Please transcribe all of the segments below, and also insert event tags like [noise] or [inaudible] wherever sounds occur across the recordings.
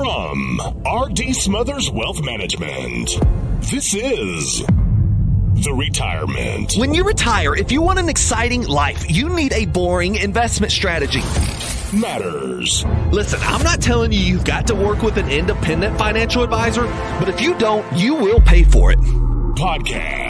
From RD Smothers Wealth Management, this is The Retirement. When you retire, if you want an exciting life, you need a boring investment strategy. Matters. Listen, I'm not telling you you've got to work with an independent financial advisor, but if you don't, you will pay for it. Podcast.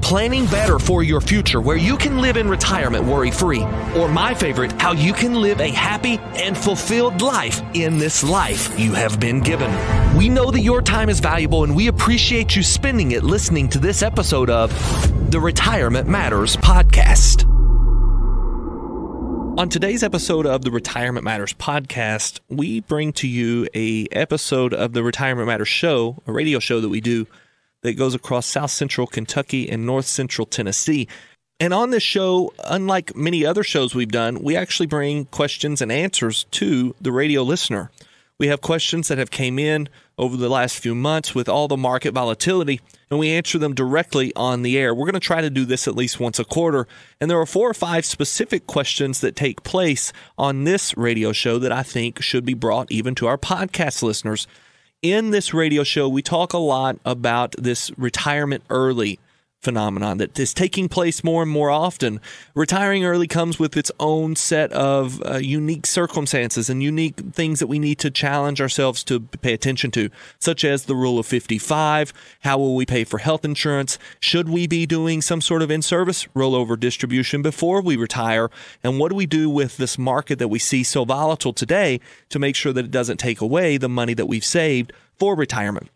planning better for your future where you can live in retirement worry free, or my favorite, how you can live a happy and fulfilled life in this life you have been given. We know that your time is valuable and we appreciate you spending it listening to this episode of the Retirement Matters podcast. On today's episode of the Retirement Matters podcast, we bring to you a episode of the Retirement Matters show, a radio show that we do that goes across South Central Kentucky and North Central Tennessee. And on this show, unlike many other shows we've done, we actually bring questions and answers to the radio listener. We have questions that have came in over the last few months with all the market volatility, and we answer them directly on the air. We're going to try to do this at least once a quarter, and there are four or five specific questions that take place on this radio show that I think should be brought even to our podcast listeners in this radio show, we talk a lot about this retirement early phenomenon that is taking place more and more often. Retiring early comes with its own set of uh, unique circumstances and unique things that we need to challenge ourselves to pay attention to, such as the rule of 55. How will we pay for health insurance? Should we be doing some sort of in service rollover distribution before we retire? And what do we do with this market that we see so volatile today to make sure that it doesn't take away the money that we've saved for retirement?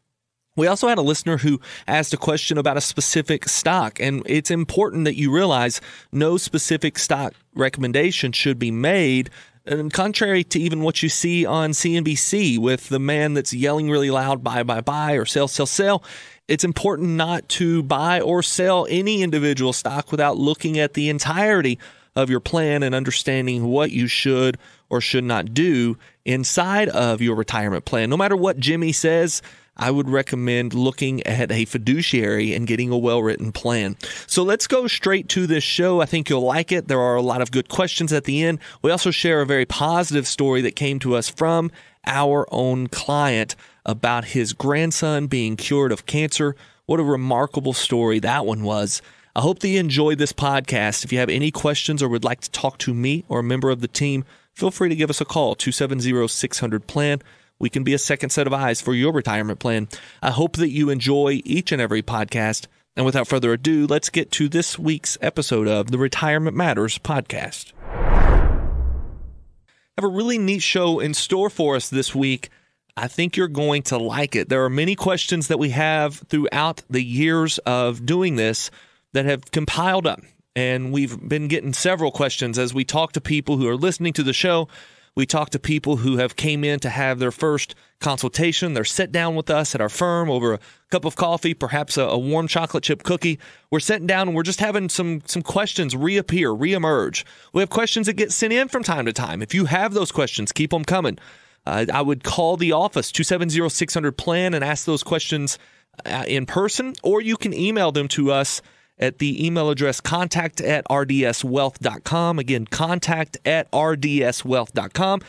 We also had a listener who asked a question about a specific stock, and it's important that you realize no specific stock recommendation should be made. And contrary to even what you see on CNBC with the man that's yelling really loud, buy, buy, buy, or sell, sell, sell, it's important not to buy or sell any individual stock without looking at the entirety of your plan and understanding what you should or should not do inside of your retirement plan. No matter what Jimmy says, I would recommend looking at a fiduciary and getting a well written plan. So let's go straight to this show. I think you'll like it. There are a lot of good questions at the end. We also share a very positive story that came to us from our own client about his grandson being cured of cancer. What a remarkable story that one was. I hope that you enjoyed this podcast. If you have any questions or would like to talk to me or a member of the team, feel free to give us a call 270 600 plan we can be a second set of eyes for your retirement plan. I hope that you enjoy each and every podcast. And without further ado, let's get to this week's episode of the Retirement Matters podcast. I have a really neat show in store for us this week. I think you're going to like it. There are many questions that we have throughout the years of doing this that have compiled up. And we've been getting several questions as we talk to people who are listening to the show we talk to people who have came in to have their first consultation. They're sit down with us at our firm over a cup of coffee, perhaps a, a, warm chocolate chip cookie. We're sitting down and we're just having some some questions reappear, reemerge. We have questions that get sent in from time to time. If you have those questions, keep them coming. Uh, I would call the office 270 600 plan and ask those questions uh, in person, or you can email them to us at the email address contact at rdswealth.com. Again, contact at rdswealth.com.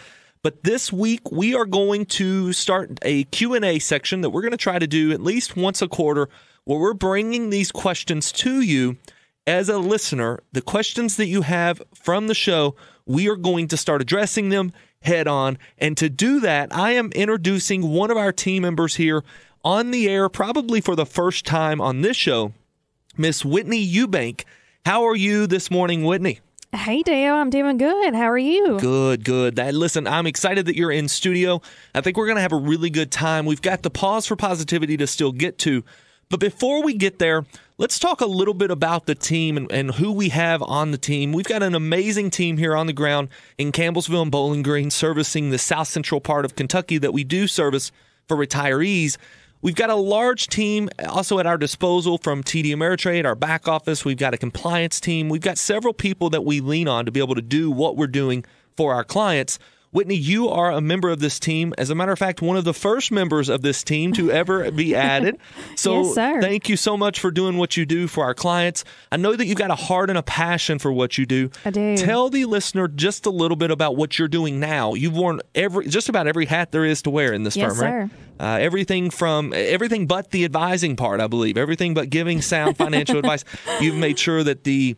But this week we are going to start a Q&A section that we're going to try to do at least once a quarter where we're bringing these questions to you as a listener. The questions that you have from the show, we are going to start addressing them head on. And to do that, I am introducing one of our team members here on the air, probably for the first time on this show. Miss Whitney Eubank. How are you this morning, Whitney? Hey Dale, I'm doing good. How are you? Good, good. That, listen, I'm excited that you're in studio. I think we're going to have a really good time. We've got the pause for positivity to still get to. But before we get there, let's talk a little bit about the team and, and, who we have on the team. We've got an amazing team here on the ground in Campbellsville and Bowling Green servicing the south central part of Kentucky that we do service for retirees. We've got a large team also at our disposal from TD Ameritrade, our back office. We've got a compliance team. We've got several people that we lean on to be able to do what we're doing for our clients. Whitney, you are a member of this team. As a matter of fact, one of the first members of this team to ever be [laughs] added. So Yes, sir. thank you so much for doing what you do for our clients. I know that you've got a heart and a passion for what you do. I do. Tell the listener just a little bit about what you're doing now. You've worn every just about every hat there is to wear in this Yes, firm, right? sir. Uh, everything from everything but the advising part, I believe. Everything but giving sound financial [laughs] advice. You've made sure that the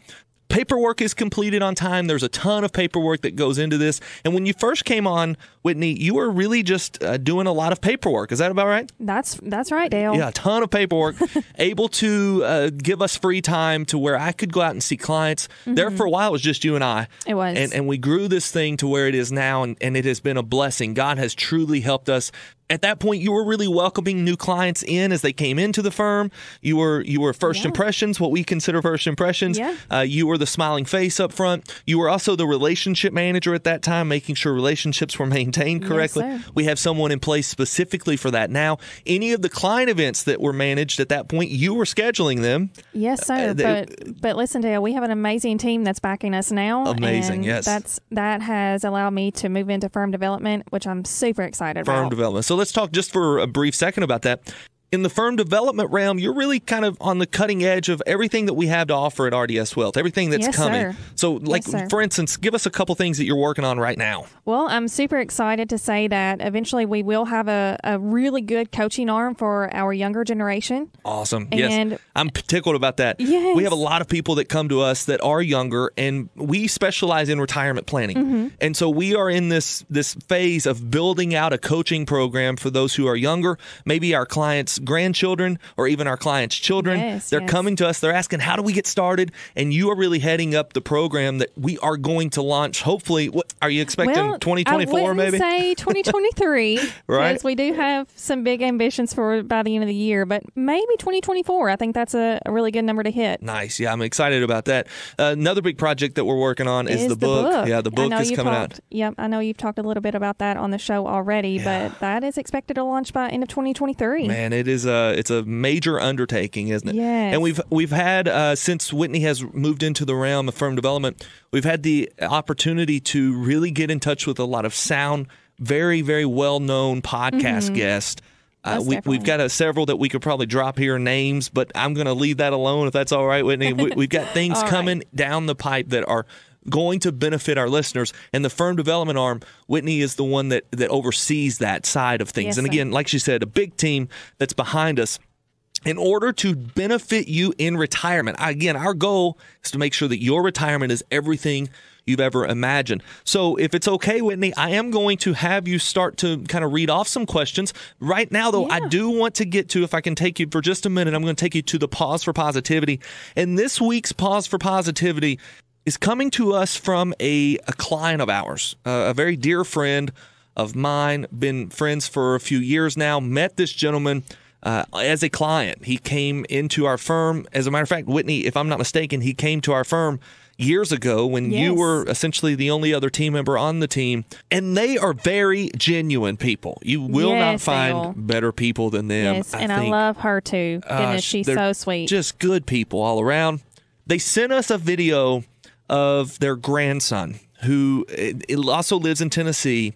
paperwork is completed on time. There's a ton of paperwork that goes into this. And when you first came on, Whitney, you were really just uh, doing a lot of paperwork. Is that about right? That's that's right, Dale. Yeah, a ton of paperwork. [laughs] able to uh, give us free time to where I could go out and see clients. There for a while, it was just you and I. It was. And, and we grew this thing to where it is now, and, and it has been a blessing. God has truly helped us. At that point, you were really welcoming new clients in as they came into the firm. You were you were first Yeah. impressions, what we consider first impressions. Yeah. Uh, you were the smiling face up front. You were also the relationship manager at that time, making sure relationships were maintained correctly. sir. We have someone in place specifically for that now. Any of the client events that were managed at that point, you were scheduling them. Yes, Uh, sir. they- but but listen, Dale, we have an amazing team that's backing us now. Amazing, yes. That's that has allowed me to move into firm development, which I'm super excited firm about. development. So let's talk just for a brief second about that. In the firm development realm, you're really kind of on the cutting edge of everything that we have to offer at RDS Wealth, everything that's Yes, coming. sir. So, like, sir. for instance, give us a couple things that you're working on right now. Well, I'm super excited to say that eventually we will have a, a really good coaching arm for our younger generation. Awesome. yes. I'm tickled about that. Yes. We have a lot of people that come to us that are younger and we specialize in retirement planning. Mm-hmm. And so we are in this this phase of building out a coaching program for those who are younger, maybe our clients' grandchildren or even our clients' children. Yes, they're yes. coming to us, they're asking how do we get started? And you are really heading up the program that we are going to launch hopefully what are you expecting well, 2024 I maybe? say [laughs] 2023 Right. because we do have some big ambitions for by the end of the year, but maybe 2024. I think that's a, a really good number to hit. Nice. Yeah, I'm excited about that. Uh, another big project that we're working on is, is the, book. Yeah, the book is coming talked, out. Yep, I know you've talked a little bit about that on the show already, but that is expected to launch by end of 2023. Man, it is a it's a major undertaking, isn't it? Yes. And we've we've had uh, since Whitney has moved into the realm of firm development, we've had the opportunity to really get in touch with a lot of sound, very very well known podcast guests. Uh, we, we've Mm-hmm. got a, several that we could probably drop here names, but I'm going to leave that alone if that's all right, Whitney. We, we've got things [laughs] All right. coming down the pipe that are going to benefit our listeners. And the firm development arm, Whitney is the one that, that oversees that side of things. Yes, and sir. again, like she said, a big team that's behind us. In order to benefit you in retirement, again, our goal is to make sure that your retirement is everything you've ever imagined. So, if it's okay, Whitney, I am going to have you start to kind of read off some questions. Right now, though, I do want to get to, if I can take you for just a minute, I'm going to take you to the pause for positivity. And this week's pause for positivity is coming to us from a, a client of ours, uh, a very dear friend of mine, been friends for a few years now, met this gentleman. Uh, as a client, he came into our firm. As a matter of fact, Whitney, if I'm not mistaken, he came to our firm years ago when you were essentially the only other team member on the team. And they are very genuine people. You will not find better people than them. yes, and I love her too. Uh, she's so sweet. Just good people all around. They sent us a video of their grandson, who also lives in Tennessee.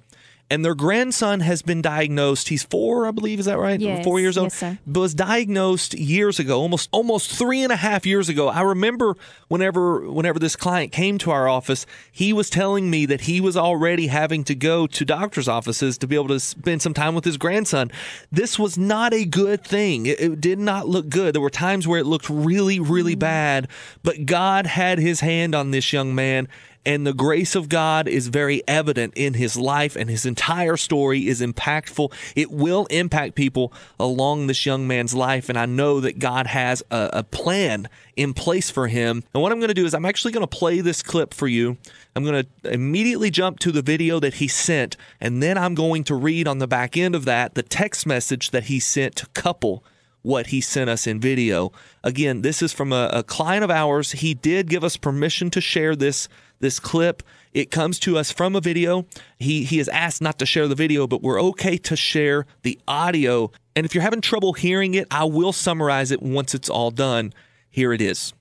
And their grandson has been diagnosed. He's four, I believe. Is that right? Yes, Four years old. yes. Was diagnosed years ago, almost almost three and a half years ago. I remember whenever whenever this client came to our office, he was telling me that he was already having to go to doctors' offices to be able to spend some time with his grandson. This was not a good thing. It, it did not look good. There were times where it looked really, really mm-hmm. bad, but God had his hand on this young man. And the grace of God is very evident in his life, and his entire story is impactful. It will impact people along this young man's life. And I know that God has a, a plan in place for him. And what I'm going to do is, I'm actually going to play this clip for you. I'm going to immediately jump to the video that he sent, and then I'm going to read on the back end of that the text message that he sent to couple what he sent us in video. Again, this is from a, a client of ours. He did give us permission to share this this clip. It comes to us from a video. He he is asked not to share the video, but we're okay to share the audio. And if you're having trouble hearing it, I will summarize it once it's all done. Here it is.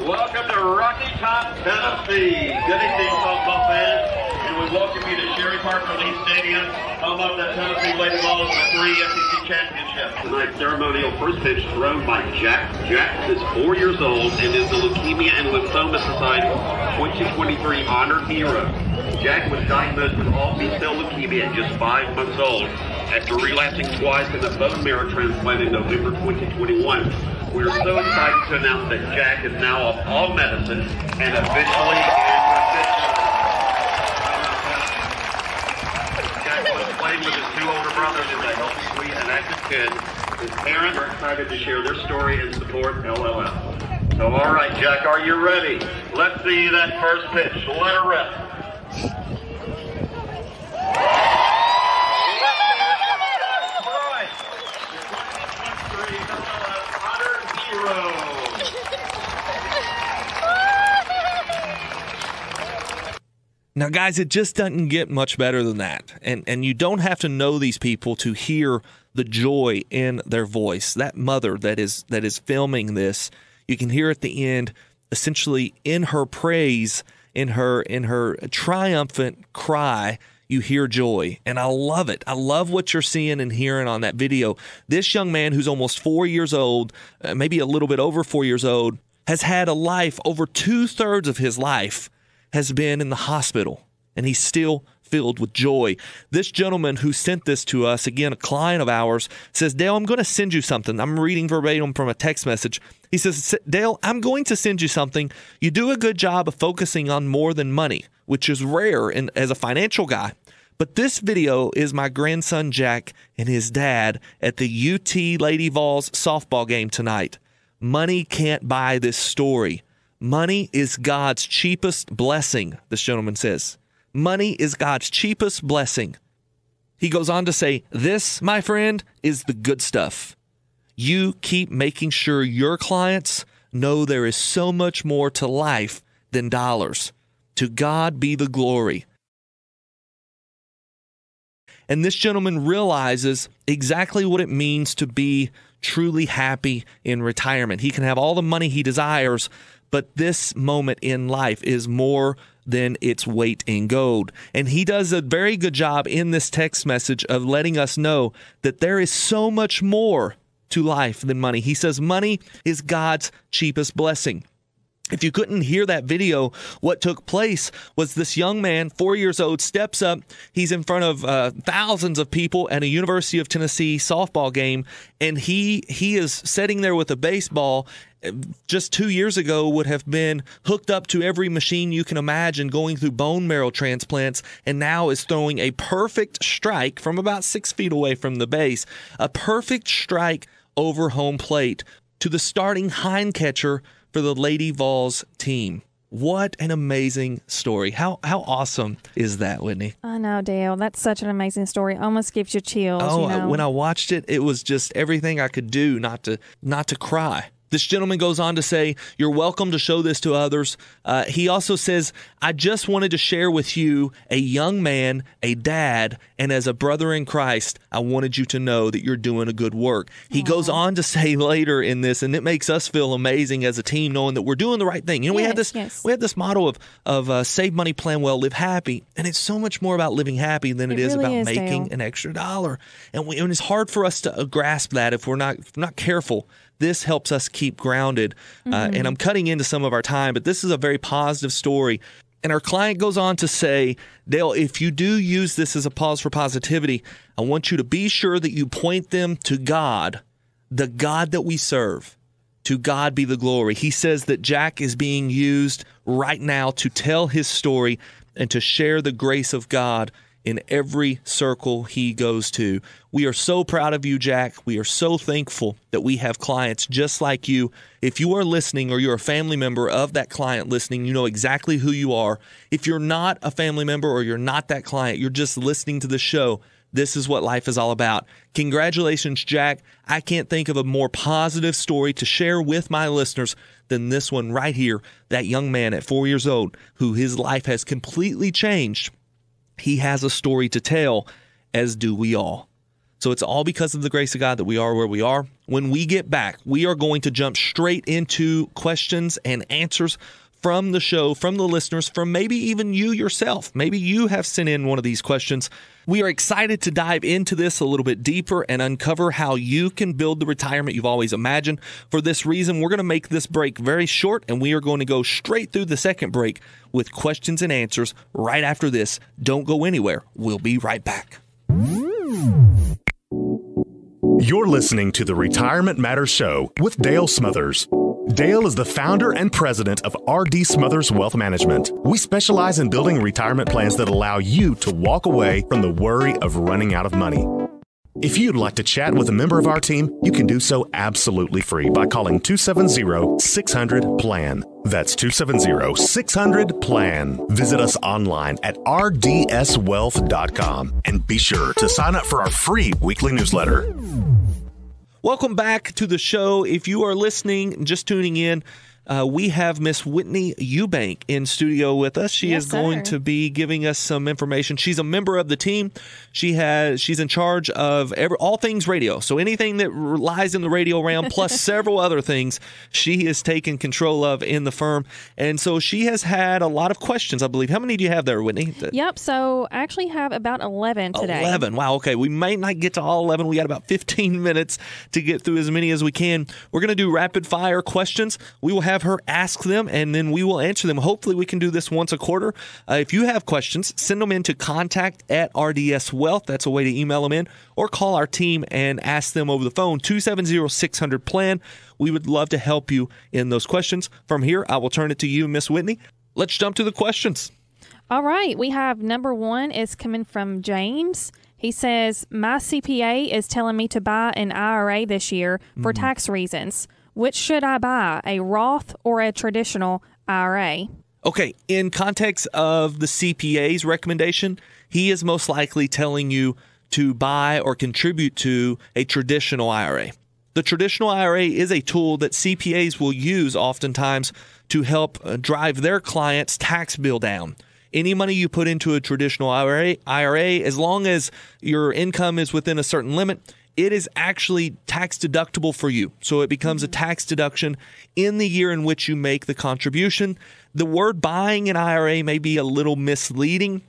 Welcome to Rocky Top Tennessee. Good evening. And we welcome you to Sherri Parker Lee Stadium, the Tennessee Lady three SEC championships. Tonight's ceremonial first pitch thrown by Jack. Jack is four years old and is the Leukemia and Lymphoma Society 2023 Honored Hero. Jack was diagnosed with all B-cell leukemia at just five months old after relapsing twice in a bone marrow transplant in November 2021. We are so excited to announce that Jack is now off ALL medicine and officially in remission. Playing with his two older brothers as a healthy, sweet, and active kid. His parents are excited to share their story and support LLS. So, all right, Jack, are you ready? Let's see that first pitch. Let her rip. Now, guys, it just doesn't get much better than that. And and you don't have to know these people to hear the joy in their voice. That mother that is that is filming this, you can hear at the end, essentially in her praise, in her in her triumphant cry, you hear joy. And I love it. I love what you're seeing and hearing on that video. This young man who's almost four years old, uh, maybe a little bit over four years old, has had a life over two thirds of his life has been in the hospital and he's still filled with joy. This gentleman who sent this to us, again, a client of ours, says, Dale, I'm going to send you something. I'm reading verbatim from a text message. He says, Dale, I'm going to send you something. You do a good job of focusing on more than money, which is rare in, as a financial guy. But this video is my grandson Jack and his dad at the UT Lady Vols softball game tonight. Money can't buy this story. Money is God's cheapest blessing, this gentleman says. Money is God's cheapest blessing. He goes on to say, This, my friend, is the good stuff. You keep making sure your clients know there is so much more to life than dollars. To God be the glory. And this gentleman realizes exactly what it means to be truly happy in retirement. He can have all the money he desires, but this moment in life is more than its weight in gold. And he does a very good job in this text message of letting us know that there is so much more to life than money. He says money is God's cheapest blessing. If you couldn't hear that video, what took place was this young man, four years old, steps up. He's in front of uh, thousands of people at a University of Tennessee softball game, and he he is sitting there with a baseball. Just two years ago, would have been hooked up to every machine you can imagine, going through bone marrow transplants, and now is throwing a perfect strike from about six feet away from the base, a perfect strike over home plate to the starting hind catcher for the Lady Vols team. What an amazing story. How how awesome is that, Whitney? I know, Dale. That's such an amazing story. Almost gives you chills. Oh, you know? when I watched it, it was just everything I could do not to not to cry. This gentleman goes on to say, You're welcome to show this to others. Uh, he also says, I just wanted to share with you, a young man, a dad, and as a brother in Christ, I wanted you to know that you're doing a good work. He goes on to say later in this, and it makes us feel amazing as a team knowing that we're doing the right thing. You know, we have this yes. we have this motto of of uh, save money, plan well, live happy, and it's so much more about living happy than It it is really about is, making Dale. an extra dollar. And, we, and it's hard for us to uh, grasp that if we're not if we're not careful. This helps us keep grounded. Uh, Mm-hmm. and I'm cutting into some of our time, but this is a very positive story. And our client goes on to say, Dale, if you do use this as a pause for positivity, I want you to be sure that you point them to God, the God that we serve. To God be the glory. He says that Jack is being used right now to tell his story and to share the grace of God in every circle he goes to. We are so proud of you, Jack. We are so thankful that we have clients just like you. If you are listening or you're a family member of that client listening, you know exactly who you are. If you're not a family member or you're not that client, you're just listening to the show. This is what life is all about. Congratulations, Jack. I can't think of a more positive story to share with my listeners than this one right here. That young man at four years old who his life has completely changed. He has a story to tell, as do we all. So it's all because of the grace of God that we are where we are. When we get back, we are going to jump straight into questions and answers from the show, from the listeners, from maybe even you yourself. Maybe you have sent in one of these questions. We are excited to dive into this a little bit deeper and uncover how you can build the retirement you've always imagined. For this reason, we're going to make this break very short and we are going to go straight through the second break with questions and answers right after this. Don't go anywhere. We'll be right back. You're listening to the Retirement Matters Show with Dale Smothers. Dale is the founder and president of RD Smothers Wealth Management. We specialize in building retirement plans that allow you to walk away from the worry of running out of money. If you'd like to chat with a member of our team, you can do so absolutely free by calling 270 600 PLAN. That's 270 600 PLAN. Visit us online at rdswealth.com and be sure to sign up for our free weekly newsletter. Welcome back to the show. If you are listening, just tuning in, uh, we have Miss Whitney Eubank in studio with us. She Yes, is going sir. to be giving us some information. She's a member of the team. She has she's in charge of every, all things radio. So anything that lies in the radio realm, plus [laughs] several other things, she is taking control of in the firm. And so she has had a lot of questions. I believe. How many do you have there, Whitney? Yep. So I actually have about 11 today. 11. Wow. Okay. We might not get to all 11. We got about 15 minutes to get through as many as we can. We're going to do rapid fire questions. We will have her ask them and then we will answer them. Hopefully, we can do this once a quarter. Uh, if you have questions, send them in to contact at RDS Wealth. That's a way to email them in or call our team and ask them over the phone 270 600 plan. We would love to help you in those questions. From here, I will turn it to you, Miss Whitney. Let's jump to the questions. All right. We have number one is coming from James. He says, My CPA is telling me to buy an IRA this year for tax reasons. Which should I buy, a Roth or a traditional IRA? Okay, in context of the CPA's recommendation, he is most likely telling you to buy or contribute to a traditional IRA. The traditional IRA is a tool that CPAs will use oftentimes to help uh, drive their clients' tax bill down. Any money you put into a traditional IRA, IRA, as long as your income is within a certain limit, it is actually tax deductible for you. So it becomes a mm-hmm. tax deduction in the year in which you make the contribution. The word buying an IRA may be a little misleading.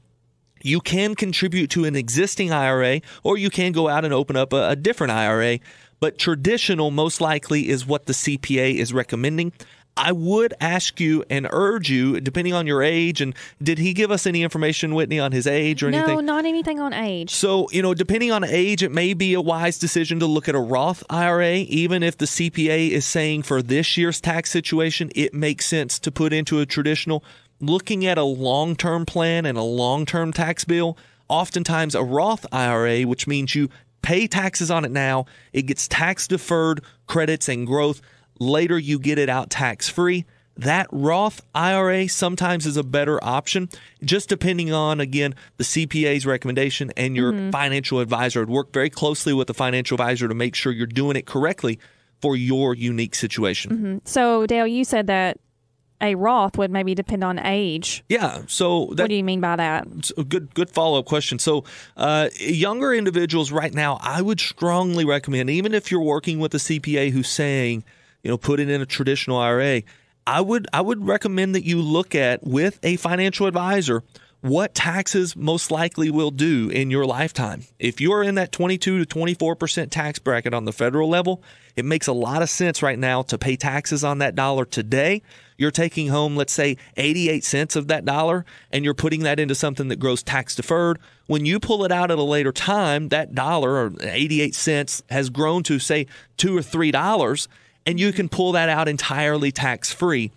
You can contribute to an existing IRA or you can go out and open up a, a different IRA, but traditional most likely is what the CPA is recommending. I would ask you and urge you, depending on your age, and did he give us any information, Whitney, on his age or anything? No, not anything on age. So, you know, depending on age, it may be a wise decision to look at a Roth IRA. Even if the CPA is saying for this year's tax situation, it makes sense to put into a traditional. Looking at a long term plan and a long term tax bill, oftentimes a Roth IRA, which means you pay taxes on it now, it gets tax deferred credits and growth. Later, you get it out tax free that Roth IRA sometimes is a better option, just depending on, again, the CPA's recommendation and your financial advisor. I'd work very closely with the financial advisor to make sure you're doing it correctly for your unique situation. So, Dale, you said that a Roth would maybe depend on age. Yeah, so that, What do you mean by that? It's a good good follow up question. So, uh, younger individuals right now, I would strongly recommend, even if you're working with a CPA who's saying, you know, put it in a traditional IRA, I would I would recommend that you look at with a financial advisor what taxes most likely will do in your lifetime. If you're in that 22 to 24% tax bracket on the federal level, it makes a lot of sense right now to pay taxes on that dollar today. You're taking home, let's say, 88 cents of that dollar, and you're putting that into something that grows tax deferred. When you pull it out at a later time, that dollar or 88 cents has grown to, say, two or three dollars, and you can pull that out entirely tax free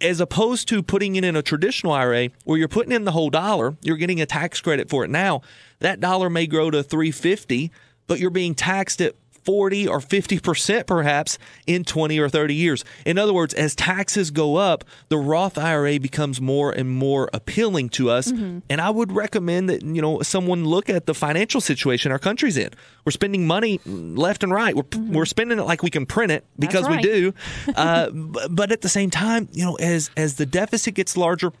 as opposed to putting it in a traditional IRA where you're putting in the whole dollar, you're getting a tax credit for it now. That dollar may grow to 350, but you're being taxed at 40 or 50% perhaps in 20 or 30 years. In other words, as taxes go up, the Roth IRA becomes more and more appealing to us. And I would recommend that, you know, someone look at the financial situation our country's in. We're spending money left and right. We're, we're spending it like we can print it because we do. [laughs] Uh, but at the same time, you know, as as the deficit gets larger,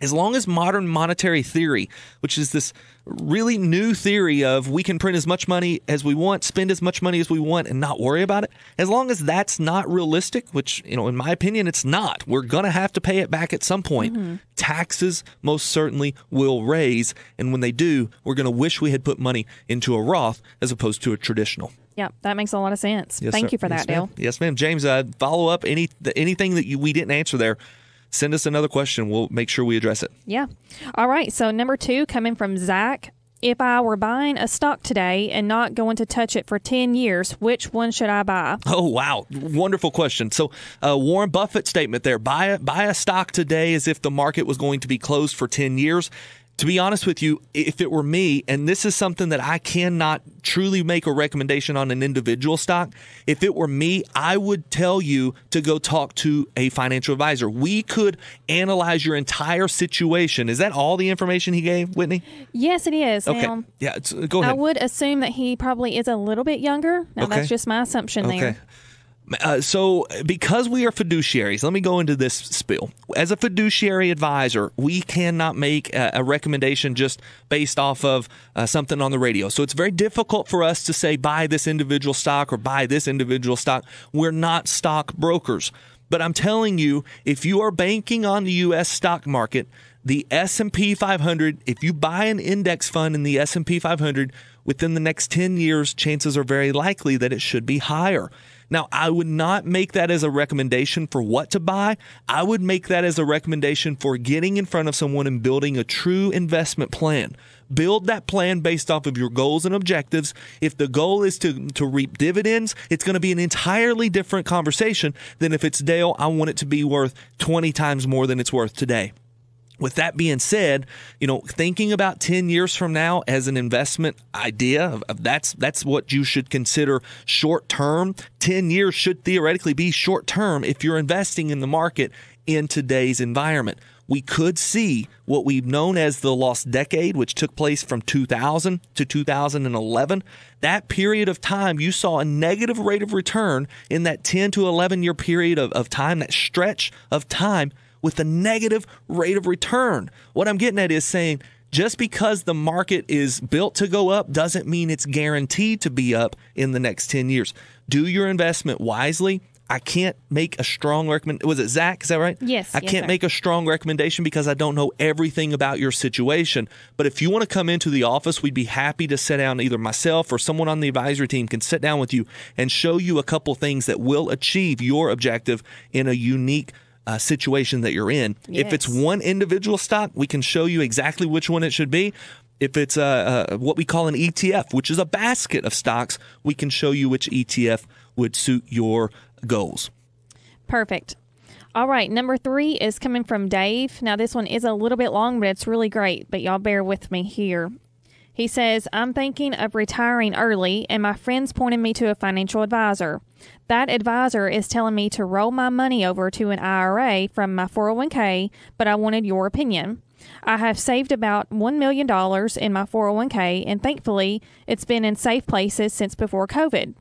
as long as modern monetary theory, which is this really new theory of we can print as much money as we want, spend as much money as we want, and not worry about it, as long as that's not realistic, which, you know, in my opinion, it's not, we're going to have to pay it back at some point. Taxes most certainly will raise. And when they do, we're going to wish we had put money into a Roth as opposed to a traditional. Yeah, that makes a lot of sense. Yes, Thank sir. you for Yes, that, ma'am. Dale. Yes, ma'am. James, uh, follow up any anything that you, we didn't answer there. Send us another question. We'll make sure we address it. Yeah. All right. So number two coming from Zach. If I were buying a stock today and not going to touch it for 10 years, which one should I buy? Oh wow, wonderful question. So uh, Warren Buffett statement there: buy a, buy a stock today as if the market was going to be closed for ten years. To be honest with you, if it were me, and this is something that I cannot truly make a recommendation on an individual stock, if it were me, I would tell you to go talk to a financial advisor. We could analyze your entire situation. Is that all the information he gave, Whitney? Yes, it is. Okay. Now, yeah, go ahead. I would assume that he probably is a little bit younger. Now, Okay. that's just my assumption there. Uh, so, because we are fiduciaries, let me go into this spiel. As a fiduciary advisor, we cannot make a, a recommendation just based off of uh, something on the radio. So, it's very difficult for us to say buy this individual stock or buy this individual stock. We're not stock brokers. But I'm telling you, if you are banking on the U.S. stock market, the S&P 500, if you buy an index fund in the S&P 500 within the next 10 years, chances are very likely that it should be higher. Now, I would not make that as a recommendation for what to buy. I would make that as a recommendation for getting in front of someone and building a true investment plan. Build that plan based off of your goals and objectives. If the goal is to, to reap dividends, it's going to be an entirely different conversation than if it's Dale, I want it to be worth 20 times more than it's worth today. With that being said, you know, thinking about 10 years from now as an investment idea, that's that's what you should consider short term. 10 years should theoretically be short term if you're investing in the market in today's environment. We could see what we've known as the lost decade, which took place from 2000 to 2011. That period of time, you saw a negative rate of return in that 10 to 11 year period of, of time, that stretch of time with a negative rate of return. What I'm getting at is saying just because the market is built to go up doesn't mean it's guaranteed to be up in the next 10 years. Do your investment wisely. I can't make a strong recommend. Was it Zach? Is that right? Yes, I yes, can't sir. make a strong recommendation because I don't know everything about your situation. But if you want to come into the office, we'd be happy to sit down. Either myself or someone on the advisory team can sit down with you and show you a couple things that will achieve your objective in a unique uh, situation that you're in. If it's one individual stock, we can show you exactly which one it should be. If it's uh, uh, what we call an ETF, which is a basket of stocks, we can show you which ETF would suit your goals. Perfect. All right, number three is coming from Dave. Now, this one is a little bit long, but it's really great. But y'all bear with me here. He says, I'm thinking of retiring early, and my friend's pointed me to a financial advisor. That advisor is telling me to roll my money over to an IRA from my 401k, but I wanted your opinion. I have saved about $1 million in my 401k, and thankfully, it's been in safe places since before COVID.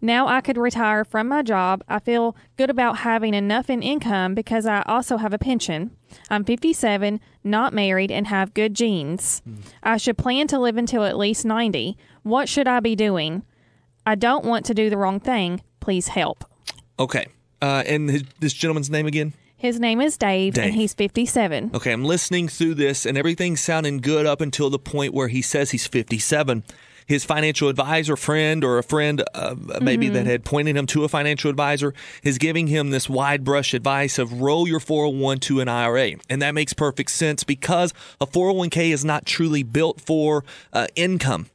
Now I could retire from my job. I feel good about having enough in income because I also have a pension. I'm 57, not married, and have good genes. I should plan to live until at least 90. What should I be doing? I don't want to do the wrong thing. Please help. Okay. Uh, and his, this gentleman's name again? His name is Dave, Dave. and he's 57. Okay, I'm listening through this, and everything's sounding good up until the point where he says he's 57. His financial advisor friend, or a friend uh, maybe that had pointed him to a financial advisor, is giving him this wide brush advice of roll your 401 to an IRA. And that makes perfect sense because a 401k is not truly built for uh, income.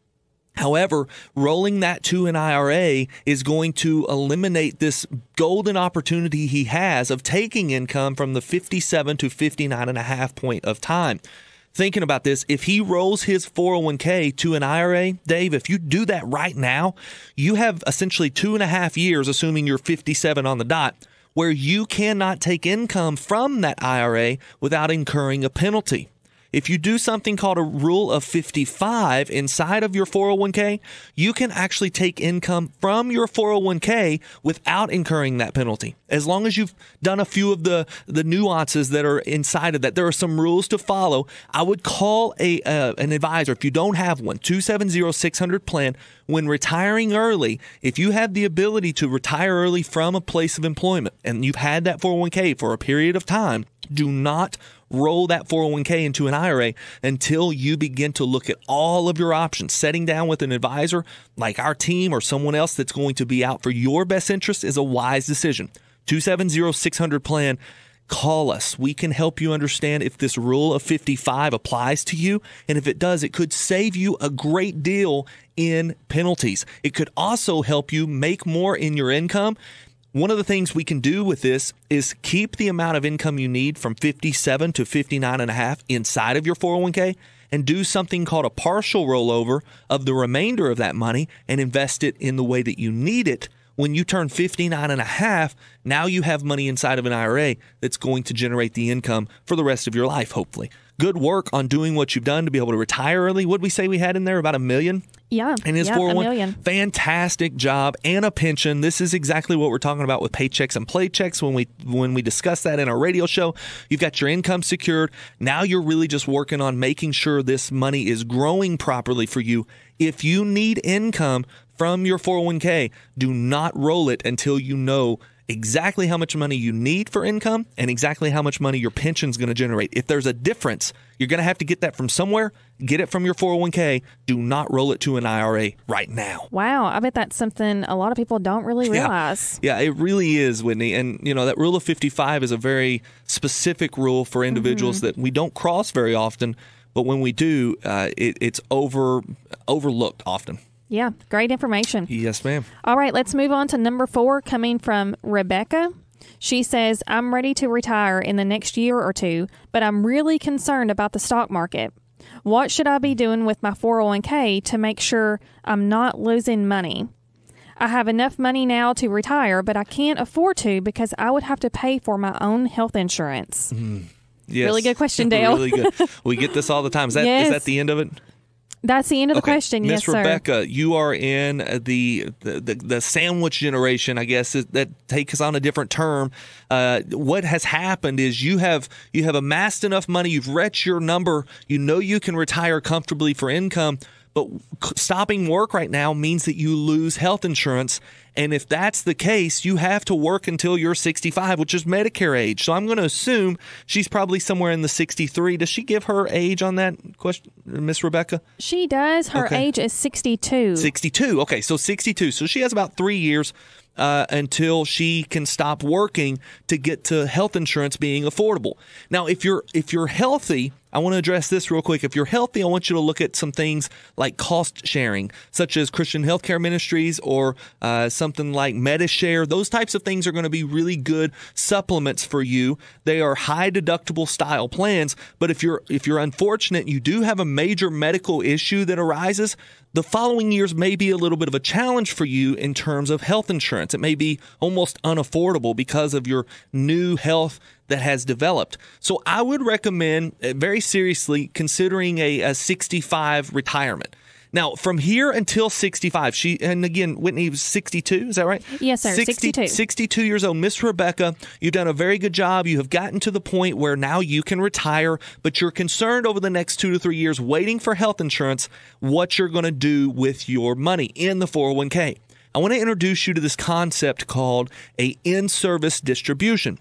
However, rolling that to an IRA is going to eliminate this golden opportunity he has of taking income from the 57 to 59 and a half point of time. Thinking about this, if he rolls his 401k to an IRA, Dave, if you do that right now, you have essentially two and a half years, assuming you're 57 on the dot, where you cannot take income from that IRA without incurring a penalty. If you do something called a rule of 55 inside of your 401k, you can actually take income from your 401k without incurring that penalty. As long as you've done a few of the, the nuances that are inside of that, there are some rules to follow. I would call a uh, an advisor if you don't have one, 270 600 plan. When retiring early, if you have the ability to retire early from a place of employment and you've had that 401k for a period of time, do not roll that 401k into an IRA until you begin to look at all of your options. Setting down with an advisor like our team or someone else that's going to be out for your best interest is a wise decision. 270 600 plan. Call us. We can help you understand if this rule of 55 applies to you. And if it does, it could save you a great deal in penalties. It could also help you make more in your income one of the things we can do with this is keep the amount of income you need from 57 to 59 and a half inside of your 401k and do something called a partial rollover of the remainder of that money and invest it in the way that you need it. When you turn 59 and a half, now you have money inside of an IRA that's going to generate the income for the rest of your life, hopefully. Good work on doing what you've done to be able to retire early. What we say we had in there? About a million? Yeah. And his yeah, a 401 million. fantastic job and a pension. This is exactly what we're talking about with paychecks and playchecks when we when we discuss that in our radio show. You've got your income secured. Now you're really just working on making sure this money is growing properly for you. If you need income from your 401k, do not roll it until you know exactly how much money you need for income and exactly how much money your pension's going to generate. If there's a difference, you're going to have to get that from somewhere. Get it from your 401k. Do not roll it to an IRA right now. Wow. I bet that's something a lot of people don't really realize. Yeah, it really is, Whitney. And, you know, that rule of 55 is a very specific rule for individuals Mm-hmm. that we don't cross very often. But when we do, uh, it, it's over overlooked often. Yeah. Great information. Yes, ma'am. All right, let's move on to number four, coming from Rebecca. She says, I'm ready to retire in the next year or two, but I'm really concerned about the stock market. What should I be doing with my 401k to make sure I'm not losing money? I have enough money now to retire, but I can't afford to because I would have to pay for my own health insurance. Mm-hmm. Yes. Really good question, [laughs] Dale. really good. We get this all the time. Is that is Yes. that the end of it? That's the end of the Okay. question. Miss yes, sir. Rebecca, you are in the the, the the sandwich generation, I guess is- that takes on a different term. Uh, what has happened is you have you have amassed enough money, you've reached your number, you know you can retire comfortably for income, but stopping work right now means that you lose health insurance. And if that's the case, you have to work until you're 65, which is Medicare age. So I'm going to assume she's probably somewhere in the 63. Does she give her age on that question, Miss Rebecca? She does. Her Okay. age is 62. 62. Okay, so 62. So she has about three years uh, until she can stop working to get to health insurance being affordable. Now, if you're if you're healthy, I want to address this real quick. If you're healthy, I want you to look at some things like cost sharing, such as Christian Healthcare Ministries or uh, something like MediShare. Those types of things are going to be really good supplements for you. They are high deductible style plans, but if you're if you're unfortunate, you do have a major medical issue that arises the following years may be a little bit of a challenge for you in terms of health insurance. It may be almost unaffordable because of your new health that has developed. So I would recommend uh, very seriously considering a, a 65 retirement. Now, from here until 65, she, and again, Whitney was 62, is that right? Yes, sir, 62. 62 years old. Miss Rebecca, you've done a very good job. You have gotten to the point where now you can retire, but you're concerned over the next two to three years waiting for health insurance, what you're going to do with your money in the 401k. I want to introduce you to this concept called a in-service distribution.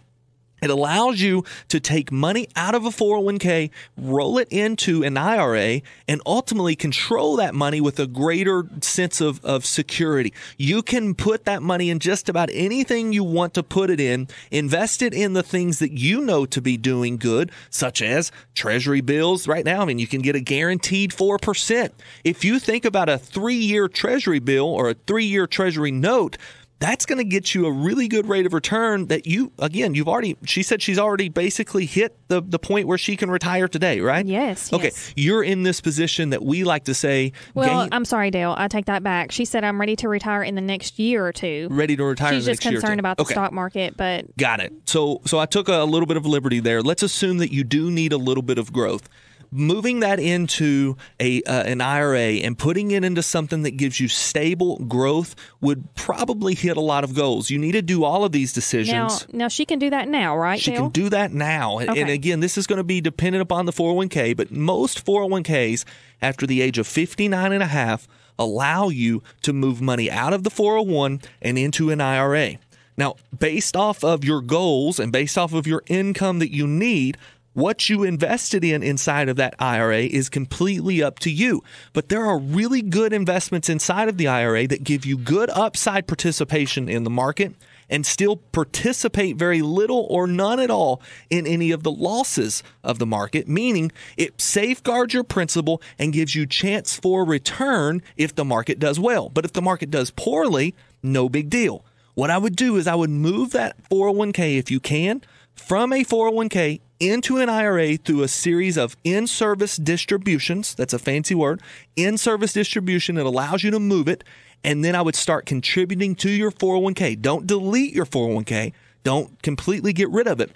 It allows you to take money out of a 401k, roll it into an IRA, and ultimately control that money with a greater sense of, of security. You can put that money in just about anything you want to put it in, invest it in the things that you know to be doing good, such as treasury bills. Right now, I mean, you can get a guaranteed 4%. If you think about a three year treasury bill or a three year treasury note, that's going to get you a really good rate of return that you again you've already she said she's already basically hit the the point where she can retire today right Yes, okay yes. you're in this position that we like to say Well, gain- I'm sorry, Dale. I take that back. She said I'm ready to retire in the next year or two. ready to retire She's the just next year or concerned about the Okay. stock market, but Got it. So so I took a little bit of liberty there. Let's assume that you do need a little bit of growth. Moving that into a uh, an IRA and putting it into something that gives you stable growth would probably hit a lot of goals. You need to do all of these decisions. Now, now she can do that now, right? She Dale? can do that now. And- And again, this is going to be dependent upon the 401k, but most 401ks after the age of 59 and a half allow you to move money out of the 401 and into an IRA. Now, based off of your goals and based off of your income that you need, what you invested in inside of that IRA is completely up to you. But there are really good investments inside of the IRA that give you good upside participation in the market and still participate very little or none at all in any of the losses of the market, meaning it safeguards your principal and gives you chance for return if the market does well. But if the market does poorly, no big deal. What I would do is I would move that 401k if you can from a 401k into an IRA through a series of in service distributions. That's a fancy word. In service distribution, it allows you to move it. And then I would start contributing to your 401k. Don't delete your 401k, don't completely get rid of it.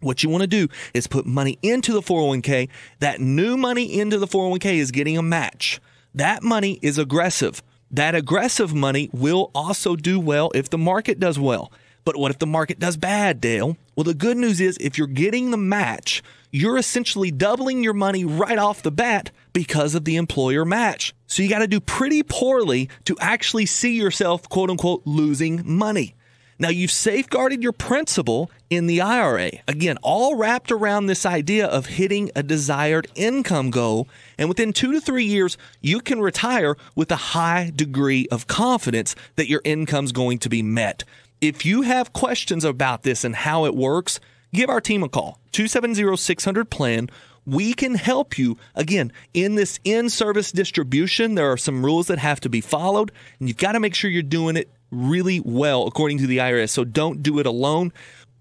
What you want to do is put money into the 401k. That new money into the 401k is getting a match. That money is aggressive. That aggressive money will also do well if the market does well. But what if the market does bad, Dale? Well, the good news is if you're getting the match, you're essentially doubling your money right off the bat because of the employer match. So you got to do pretty poorly to actually see yourself, quote unquote, losing money. Now, you've safeguarded your principal in the IRA. Again, all wrapped around this idea of hitting a desired income goal. And within two to three years, you can retire with a high degree of confidence that your income's going to be met. If you have questions about this and how it works, give our team a call 270 600 plan. We can help you again in this in service distribution. There are some rules that have to be followed, and you've got to make sure you're doing it really well according to the IRS. So don't do it alone.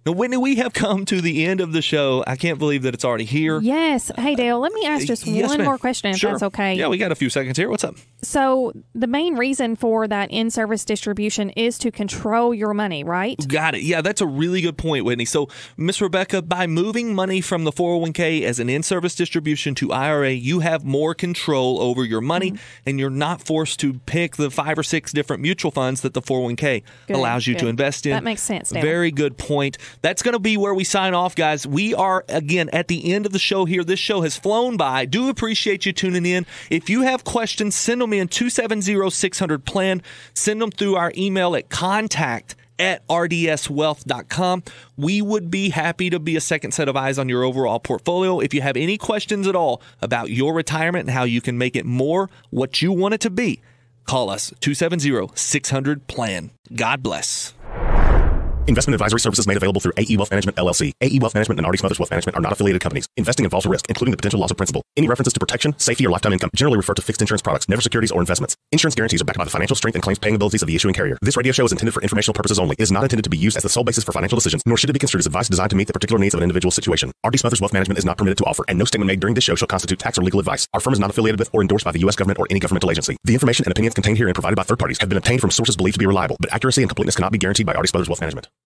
Now, Whitney, we have come to the end of the show. I can't believe that it's already here. Yes. Hey, Dale, let me ask just Yes, one ma'am. more question, if Sure. that's okay. Yeah, we got a few seconds here. What's up? So, the main reason for that in service distribution is to control your money, right? Got it. Yeah, that's a really good point, Whitney. So, Miss Rebecca, by moving money from the 401k as an in service distribution to IRA, you have more control over your money Mm-hmm. and you're not forced to pick the five or six different mutual funds that the 401k Good, allows you to invest in. That makes sense, Dale. Very good point. That's going to be where we sign off, guys. We are, again, at the end of the show here. This show has flown by. Do appreciate you tuning in. If you have questions, send them in 270 600 plan. Send them through our email at contact at rdswealth.com. We would be happy to be a second set of eyes on your overall portfolio. If you have any questions at all about your retirement and how you can make it more what you want it to be, call us 270 600 plan. God bless. Investment advisory services made available through AE Wealth Management LLC. AE Wealth Management and Artie Smothers Wealth Management are not affiliated companies. Investing involves risk, including the potential loss of principal. Any references to protection, safety, or lifetime income generally refer to fixed insurance products, never securities or investments. Insurance guarantees are backed by the financial strength and claims paying abilities of the issuing carrier. This radio show is intended for informational purposes only. It is not intended to be used as the sole basis for financial decisions, nor should it be construed as advice designed to meet the particular needs of an individual situation. Artie Smothers Wealth Management is not permitted to offer, and no statement made during this show shall constitute tax or legal advice. Our firm is not affiliated with or endorsed by the U.S. government or any governmental agency. The information and opinions contained herein provided by third parties have been obtained from sources believed to be reliable, but accuracy and completeness cannot be guaranteed by Artie Smothers Wealth Management.